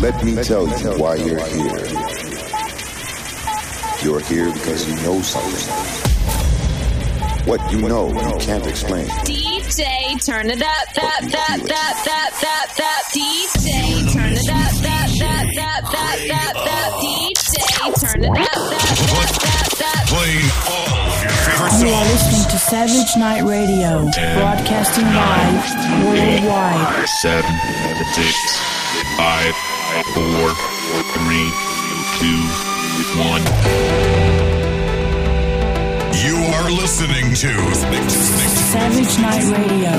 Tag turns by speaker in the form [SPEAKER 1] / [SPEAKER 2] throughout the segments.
[SPEAKER 1] Let me tell you why you're here. You're here because you know something. What you know, you can't explain.
[SPEAKER 2] DJ, turn it up, that, that, that, that, that, that. DJ, turn it up, that, that, that, that, that, that. DJ, turn it up, that, that, that, that.
[SPEAKER 3] Playing all of your favorite
[SPEAKER 4] You are listening to Savage Night Radio, broadcasting live worldwide.
[SPEAKER 5] seven, six, five, four, three, two, one.
[SPEAKER 3] You are listening to
[SPEAKER 4] Savage Night Radio.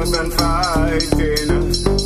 [SPEAKER 6] house and fighting.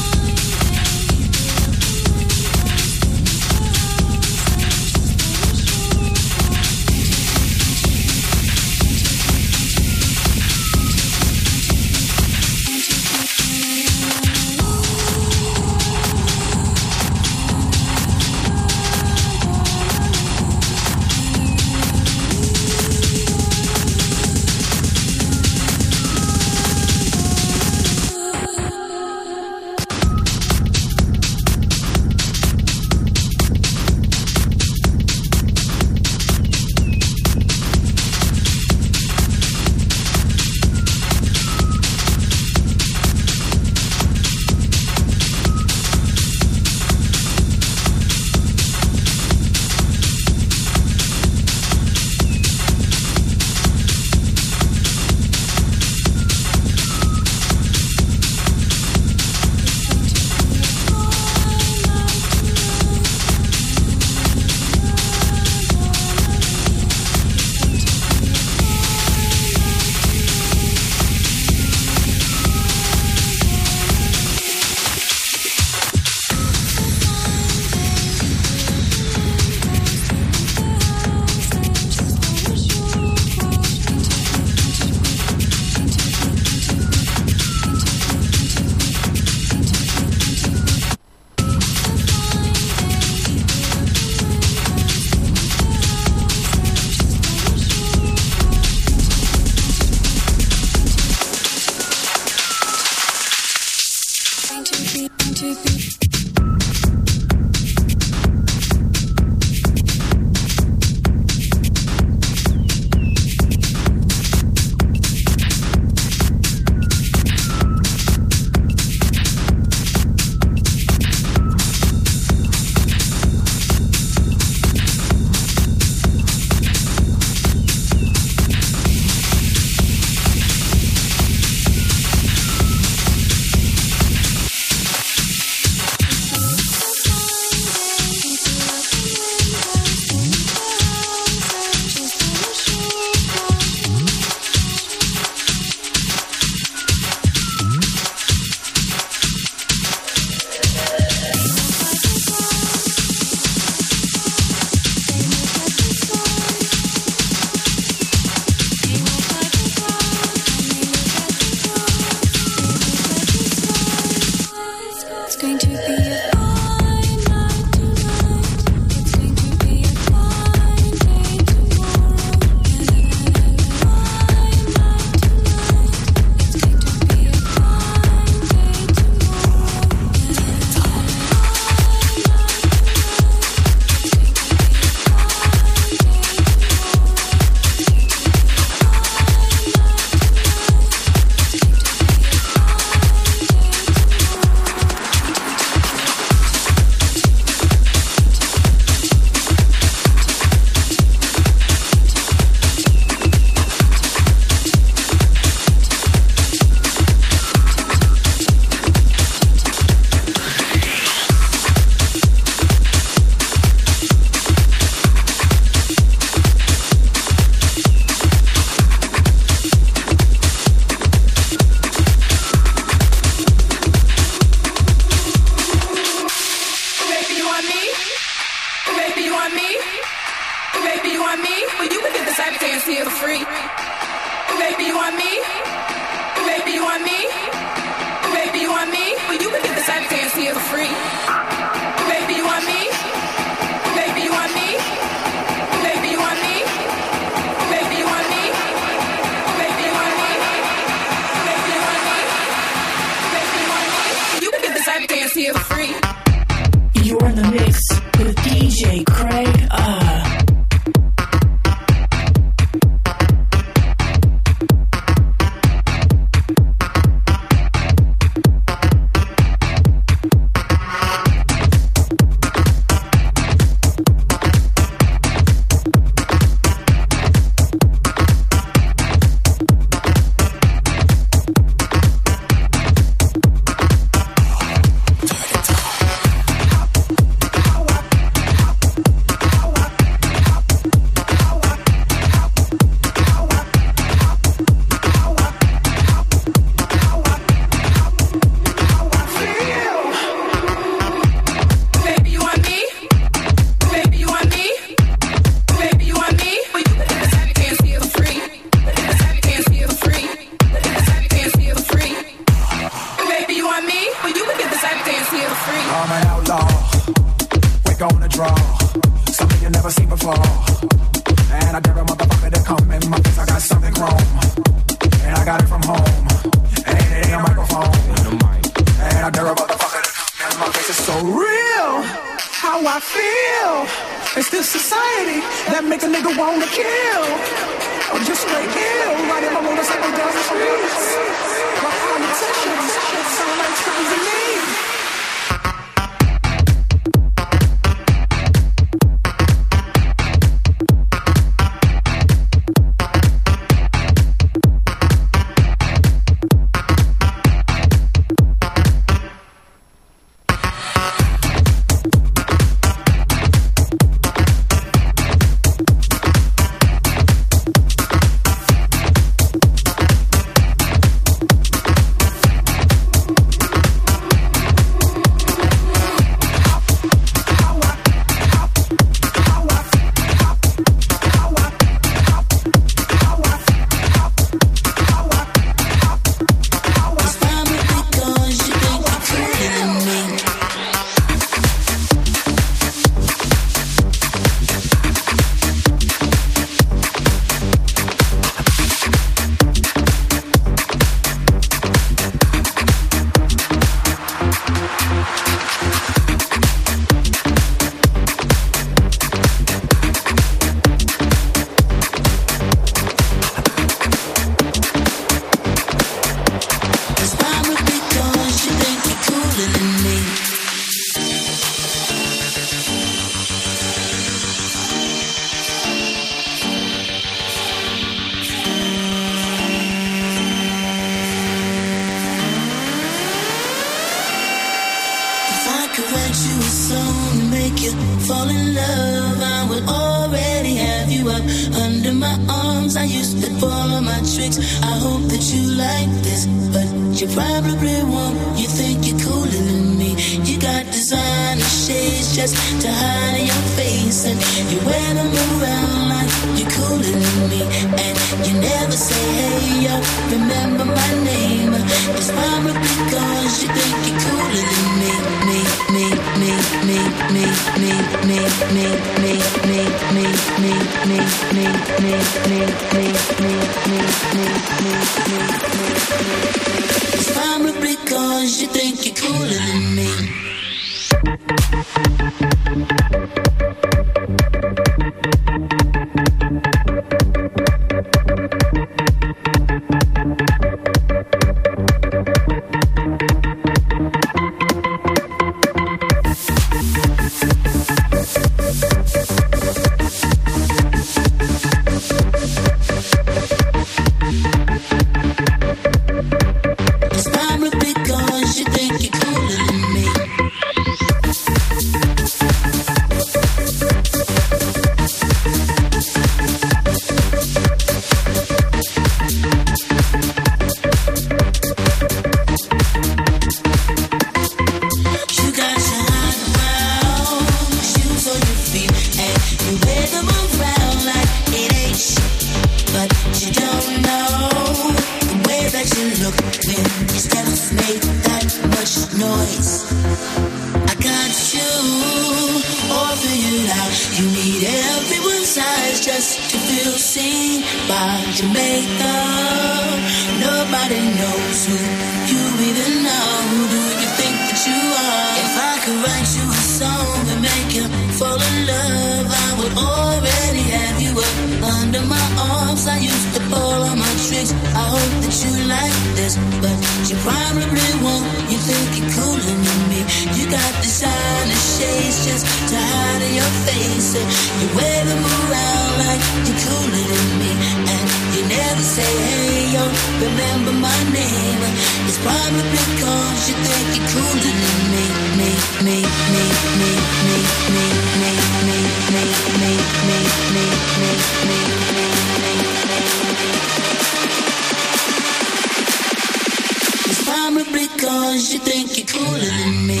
[SPEAKER 7] Because you
[SPEAKER 8] think
[SPEAKER 9] you're cooler than me.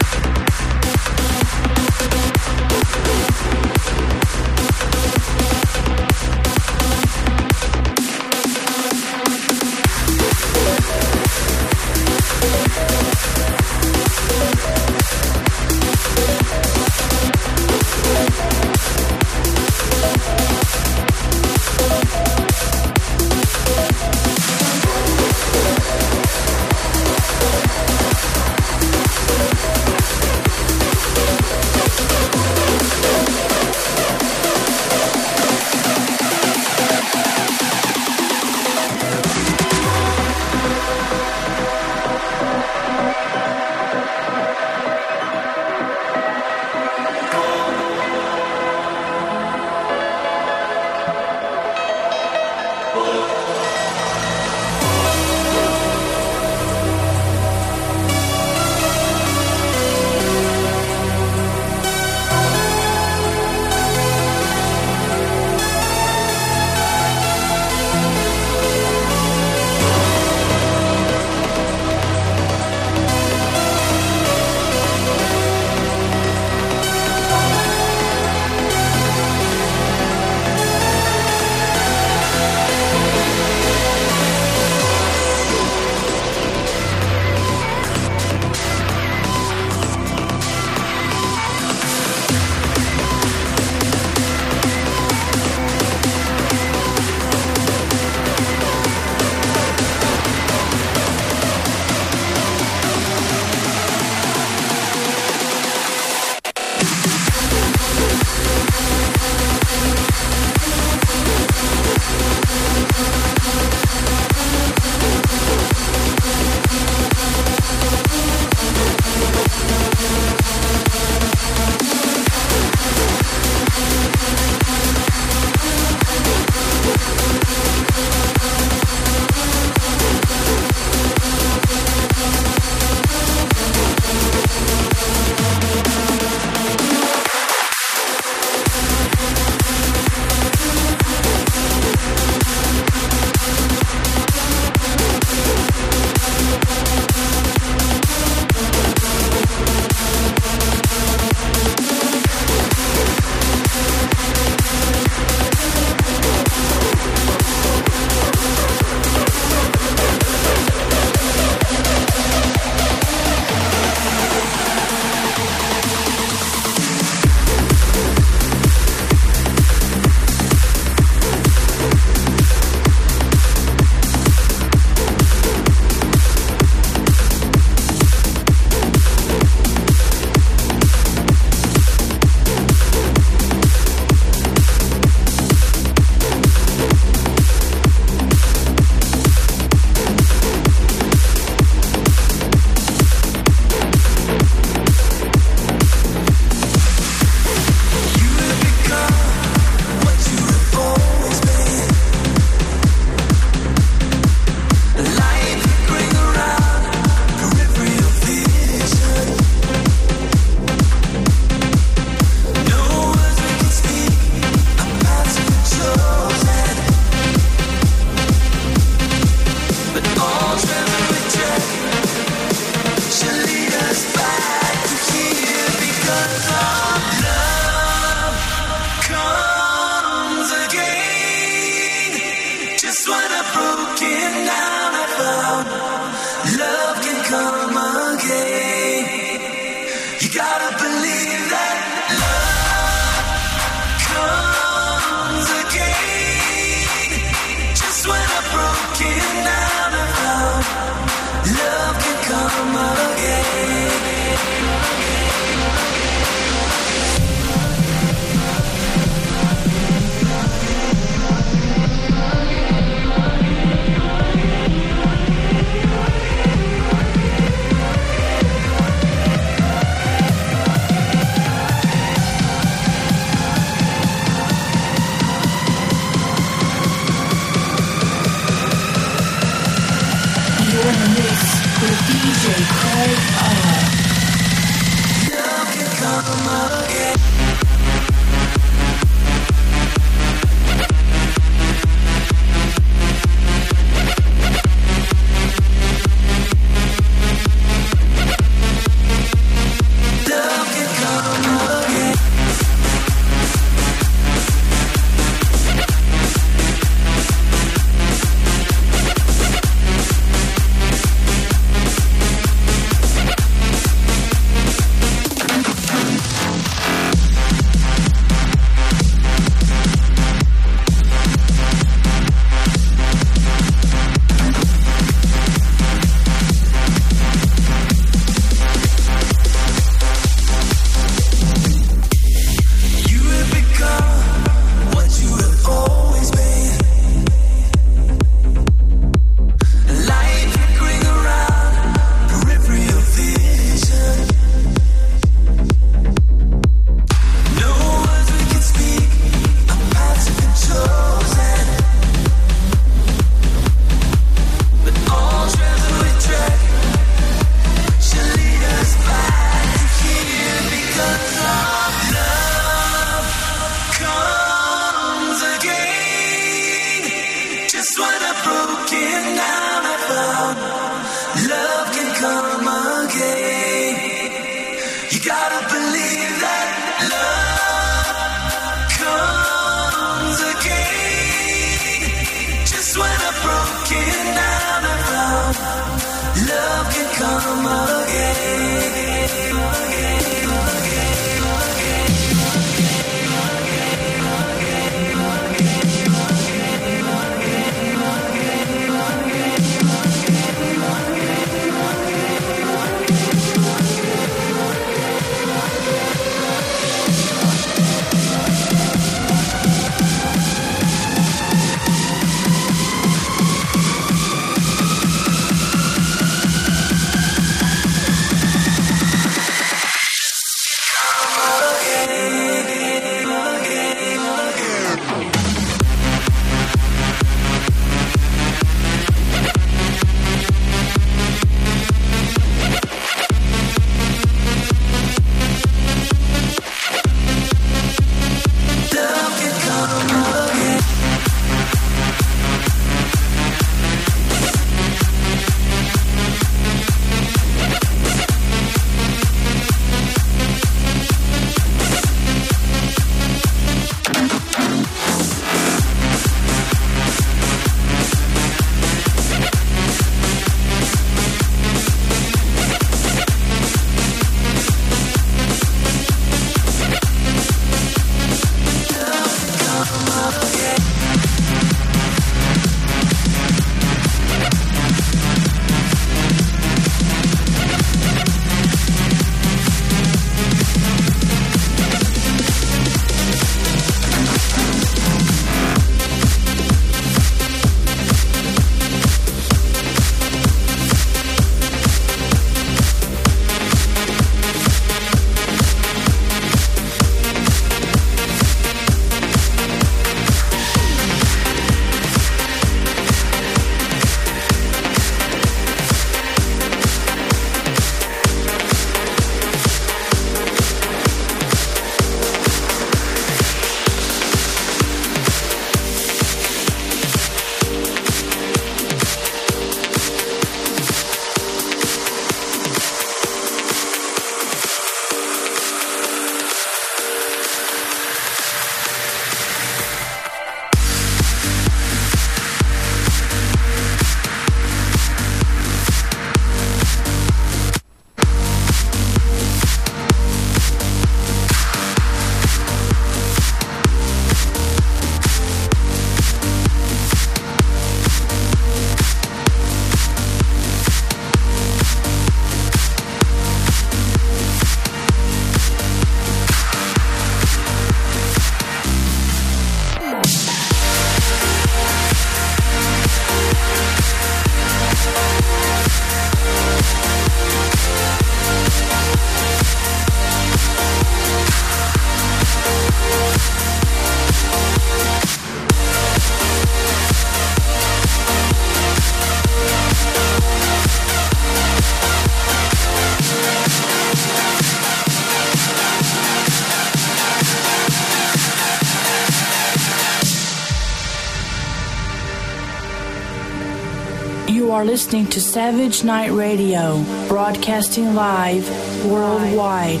[SPEAKER 9] Are
[SPEAKER 4] listening to Savage Night Radio, broadcasting live worldwide.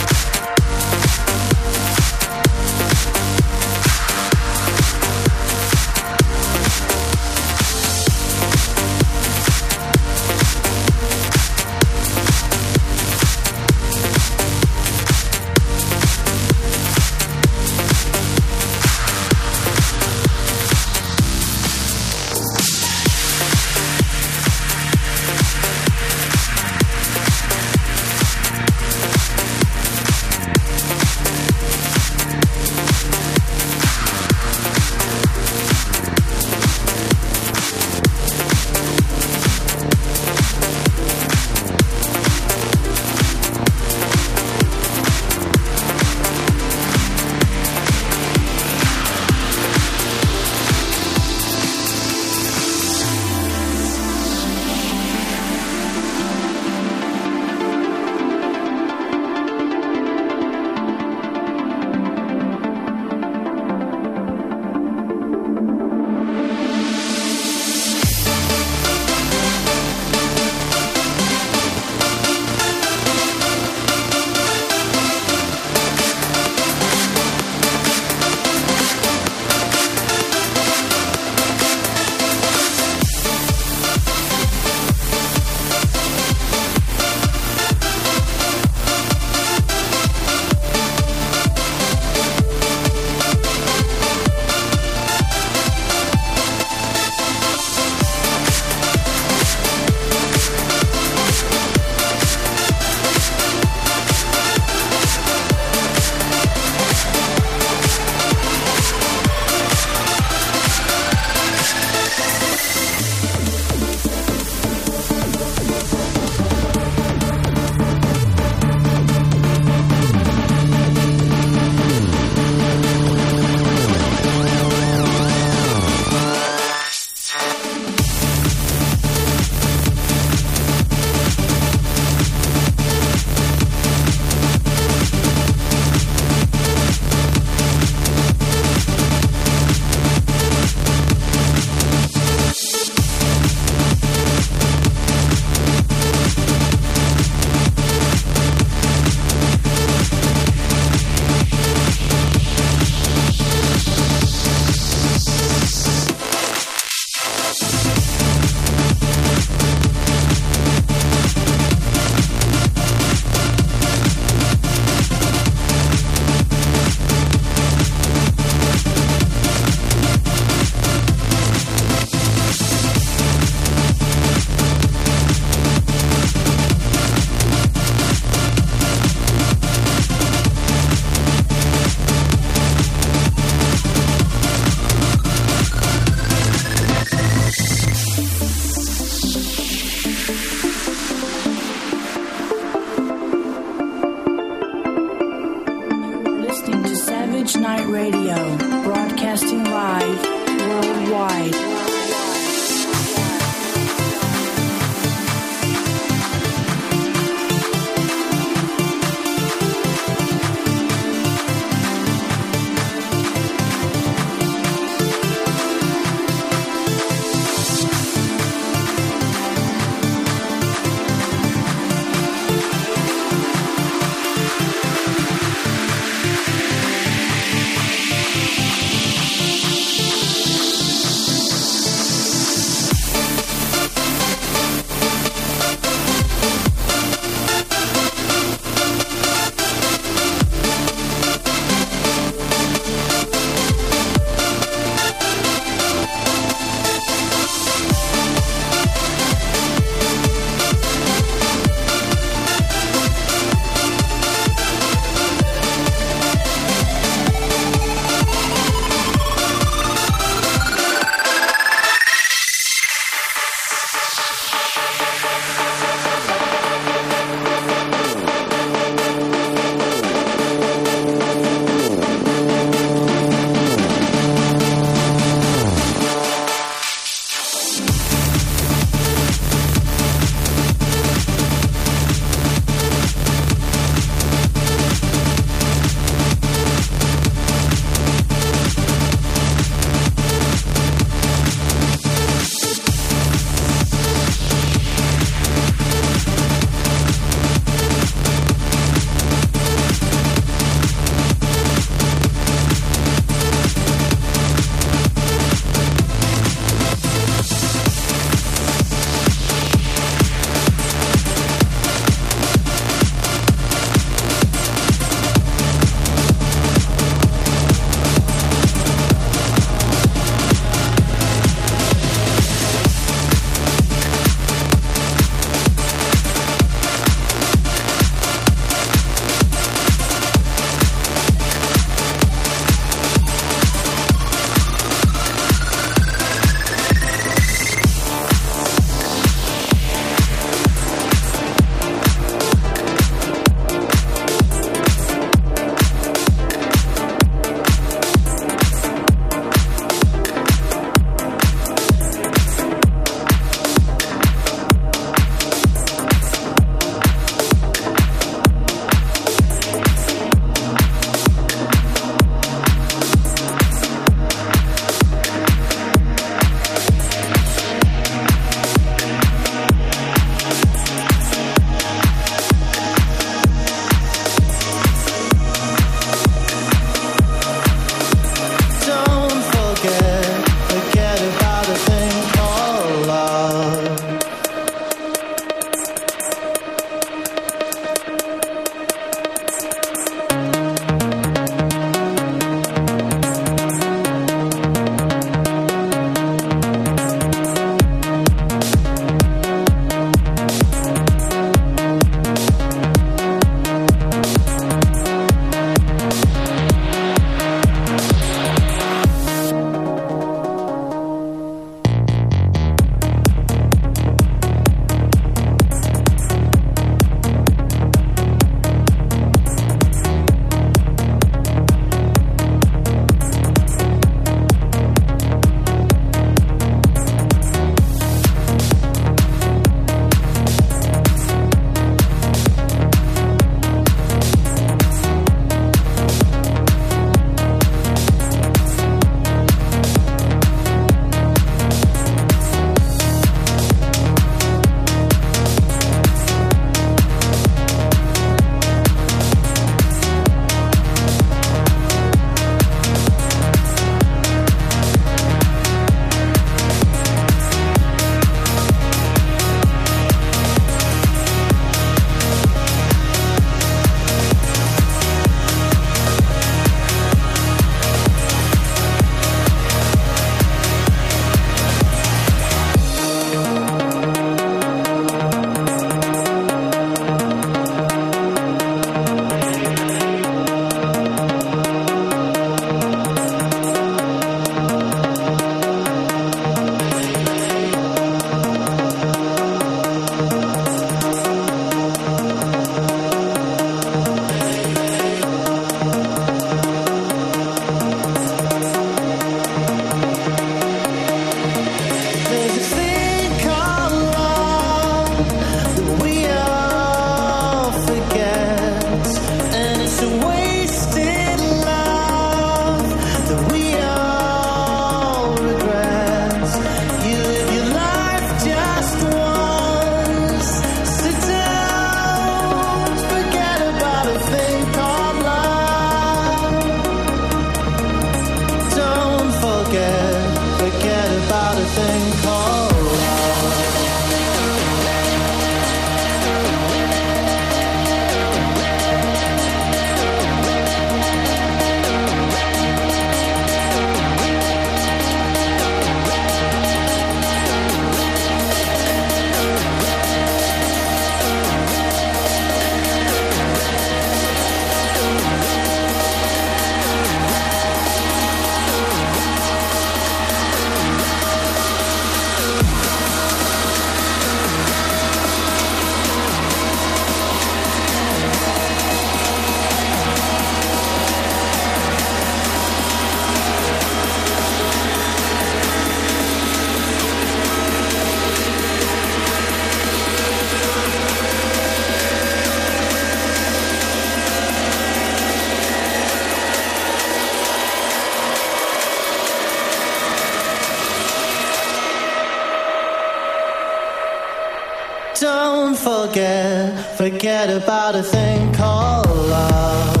[SPEAKER 10] Forget, forget about a thing called love.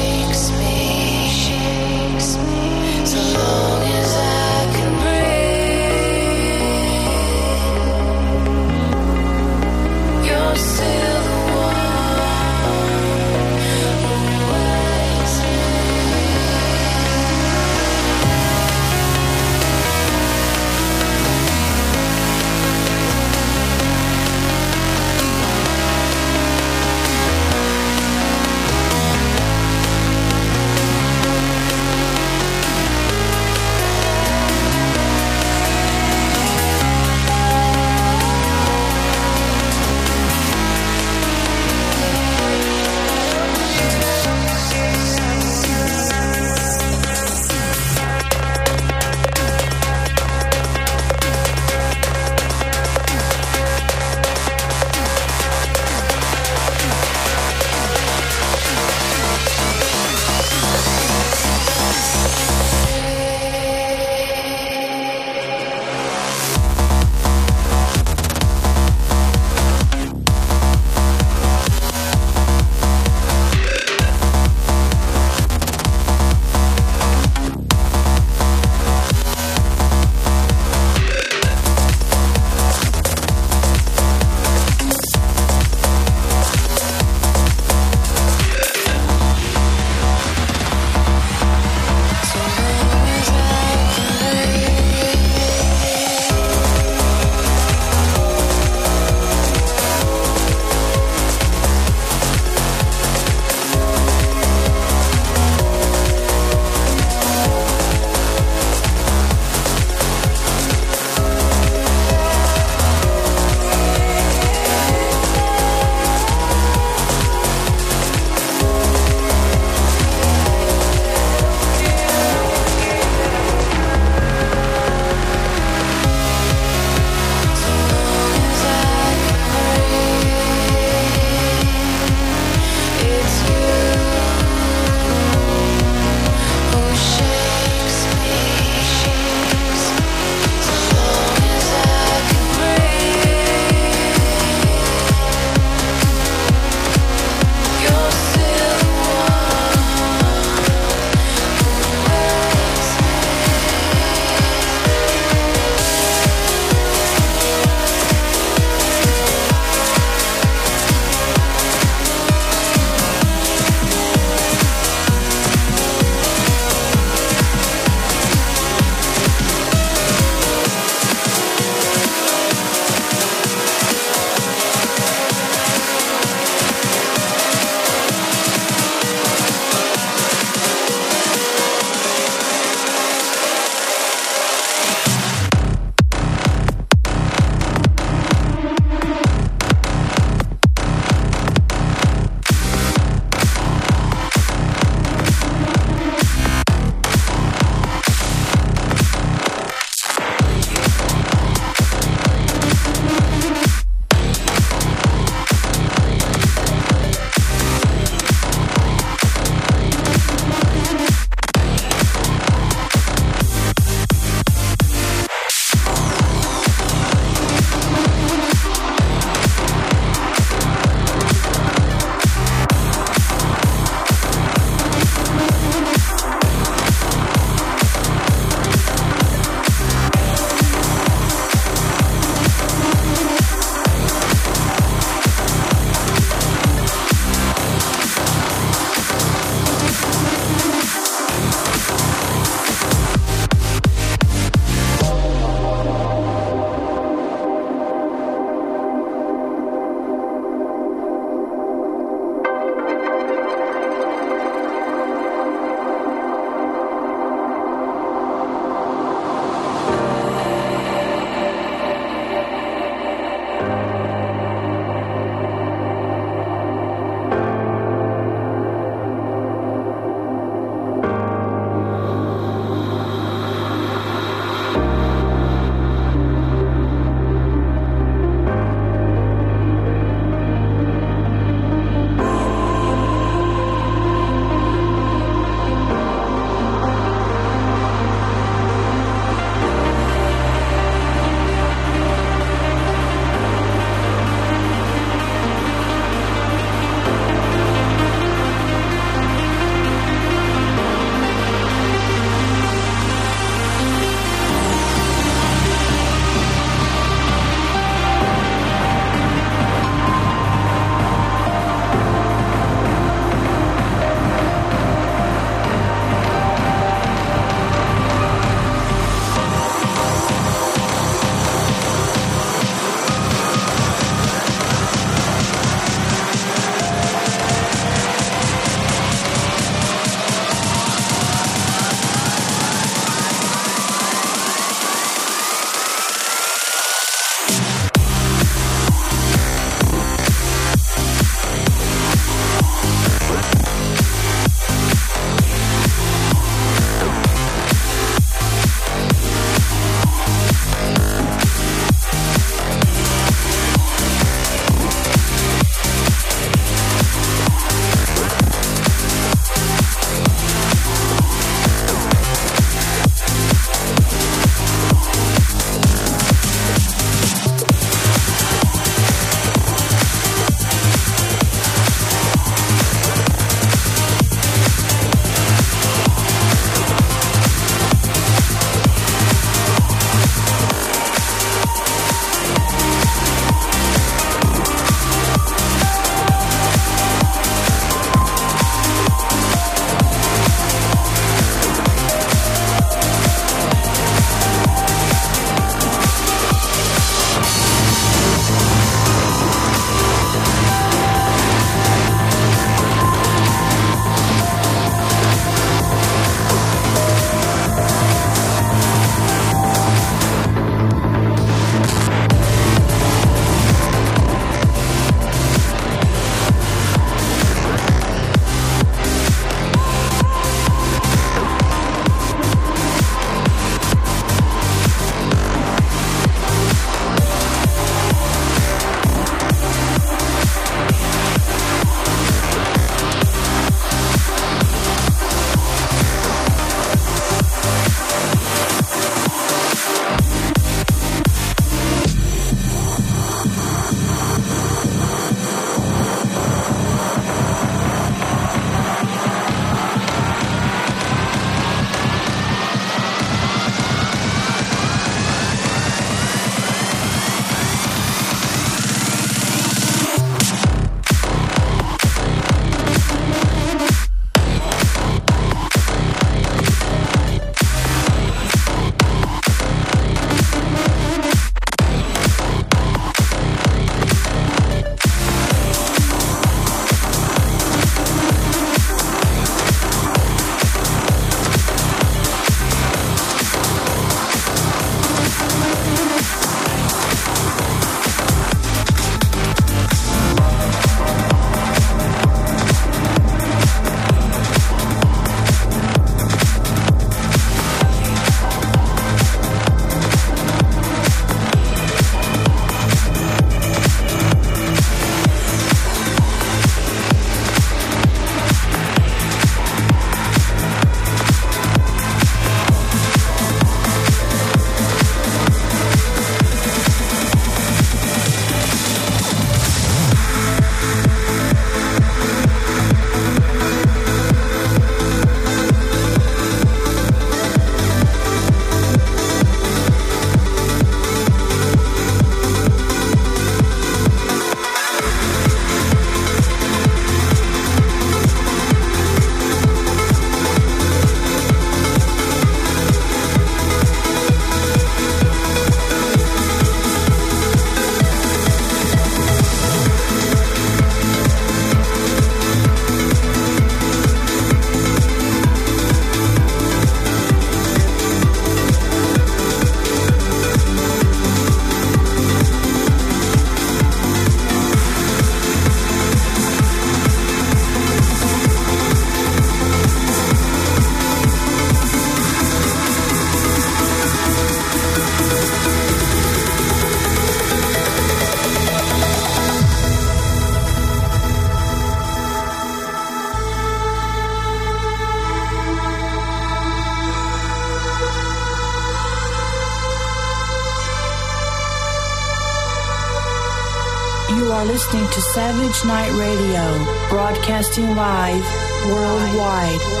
[SPEAKER 4] Night Radio, broadcasting live worldwide.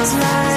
[SPEAKER 9] Feels like